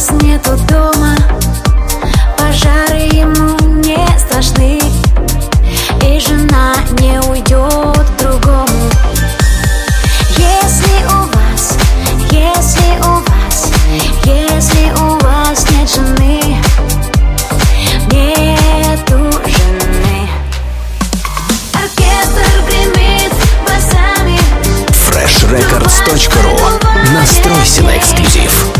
вас нету дома. Пожары ему не страшны. И жена не уйдет к другому. Если у вас, если у вас, если у вас нет жены Нету жены. Оркестр гремит басами. Freshrecords.ru Настройся на эксклюзив.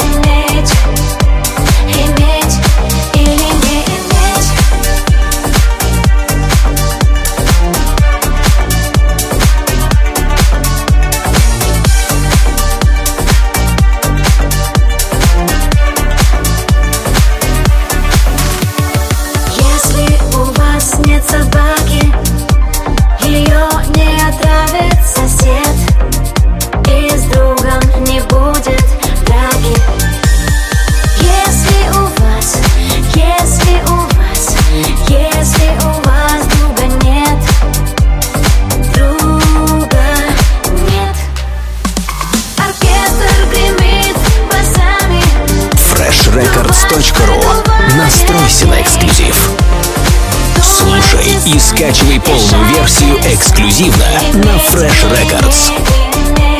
freshrecords.ru Настройся на эксклюзив. Слушай и скачивай полную версию эксклюзивно на Fresh Records.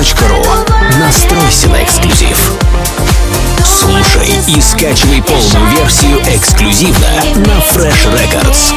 Impress.ru Настройся на эксклюзив. Слушай и скачивай полную версию эксклюзивно на Fresh Records.